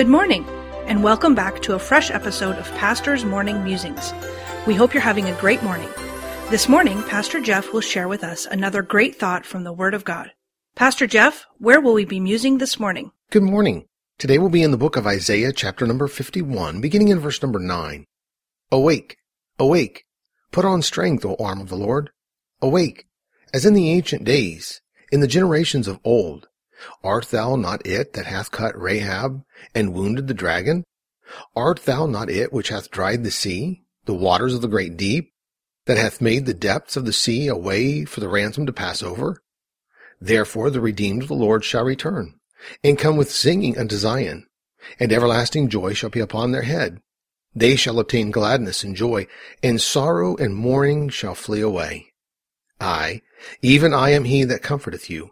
Good morning, and welcome back to a fresh episode of Pastor's Morning Musings. We hope you're having a great morning. This morning, Pastor Jeff will share with us another great thought from the Word of God. Pastor Jeff, where will we be musing this morning? Good morning. Today we'll be in the book of Isaiah, chapter number 51, beginning in verse number 9. Awake, awake, put on strength, O arm of the Lord. Awake, as in the ancient days, in the generations of old. Art thou not it that hath cut Rahab and wounded the dragon? Art thou not it which hath dried the sea, the waters of the great deep, that hath made the depths of the sea a way for the ransom to pass over? Therefore the redeemed of the Lord shall return, and come with singing unto Zion, and everlasting joy shall be upon their head. They shall obtain gladness and joy, and sorrow and mourning shall flee away. I, even I am he that comforteth you.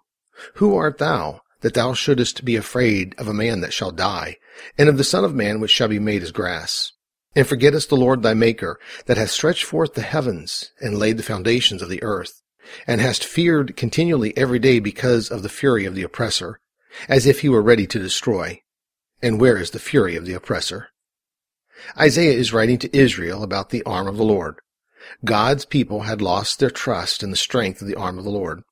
Who art thou, that thou shouldest be afraid of a man that shall die, and of the Son of Man which shall be made as grass? And forgettest the Lord thy Maker, that hath stretched forth the heavens, and laid the foundations of the earth, and hast feared continually every day because of the fury of the oppressor, as if he were ready to destroy. And where is the fury of the oppressor? Isaiah is writing to Israel about the arm of the Lord. God's people had lost their trust in the strength of the arm of the Lord.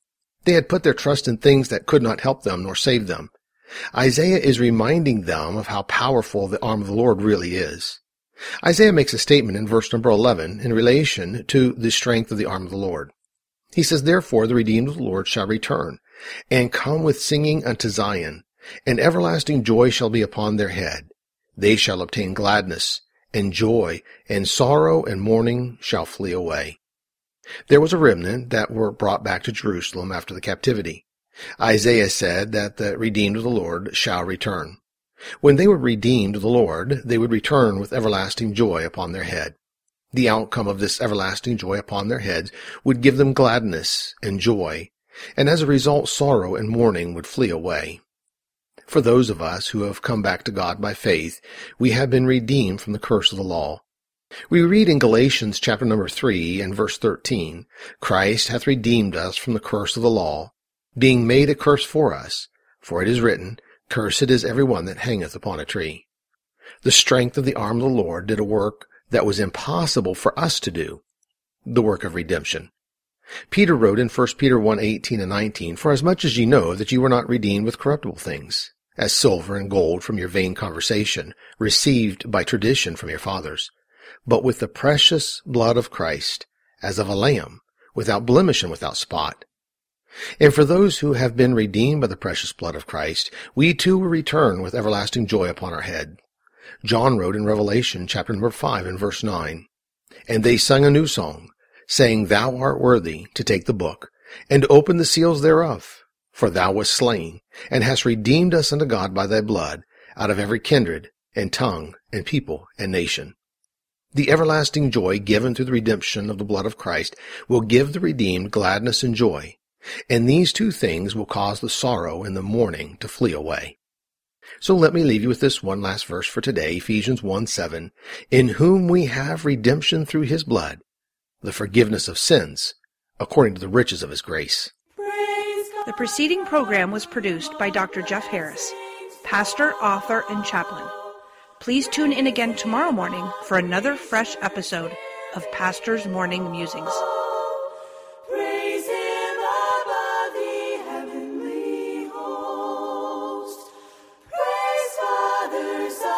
They had put their trust in things that could not help them nor save them. Isaiah is reminding them of how powerful the arm of the Lord really is. Isaiah makes a statement in verse number 11 in relation to the strength of the arm of the Lord. He says, Therefore the redeemed of the Lord shall return, and come with singing unto Zion, and everlasting joy shall be upon their head. They shall obtain gladness and joy, and sorrow and mourning shall flee away. There was a remnant that were brought back to Jerusalem after the captivity. Isaiah said that the redeemed of the Lord shall return. When they were redeemed of the Lord, they would return with everlasting joy upon their head. The outcome of this everlasting joy upon their heads would give them gladness and joy, and as a result sorrow and mourning would flee away. For those of us who have come back to God by faith, we have been redeemed from the curse of the law. We read in Galatians chapter number 3 and verse 13, Christ hath redeemed us from the curse of the law, being made a curse for us. For it is written, Cursed is every one that hangeth upon a tree. The strength of the arm of the Lord did a work that was impossible for us to do, the work of redemption. Peter wrote in 1 Peter 1, 18 and 19, For as much as ye know that ye were not redeemed with corruptible things, as silver and gold from your vain conversation, received by tradition from your fathers, but with the precious blood of Christ, as of a lamb, without blemish and without spot. And for those who have been redeemed by the precious blood of Christ, we too will return with everlasting joy upon our head. John wrote in Revelation chapter number 5 and verse 9, And they sung a new song, saying, Thou art worthy to take the book, and to open the seals thereof. For thou wast slain, and hast redeemed us unto God by thy blood, out of every kindred, and tongue, and people, and nation. The everlasting joy given through the redemption of the blood of Christ will give the redeemed gladness and joy, and these two things will cause the sorrow and the mourning to flee away. So let me leave you with this one last verse for today, Ephesians 1 7, in whom we have redemption through his blood, the forgiveness of sins, according to the riches of his grace. The preceding program was produced by Dr. Jeff Harris, pastor, author, and chaplain. Please tune in again tomorrow morning for another fresh episode of Pastor's Morning Musings. Father, Son,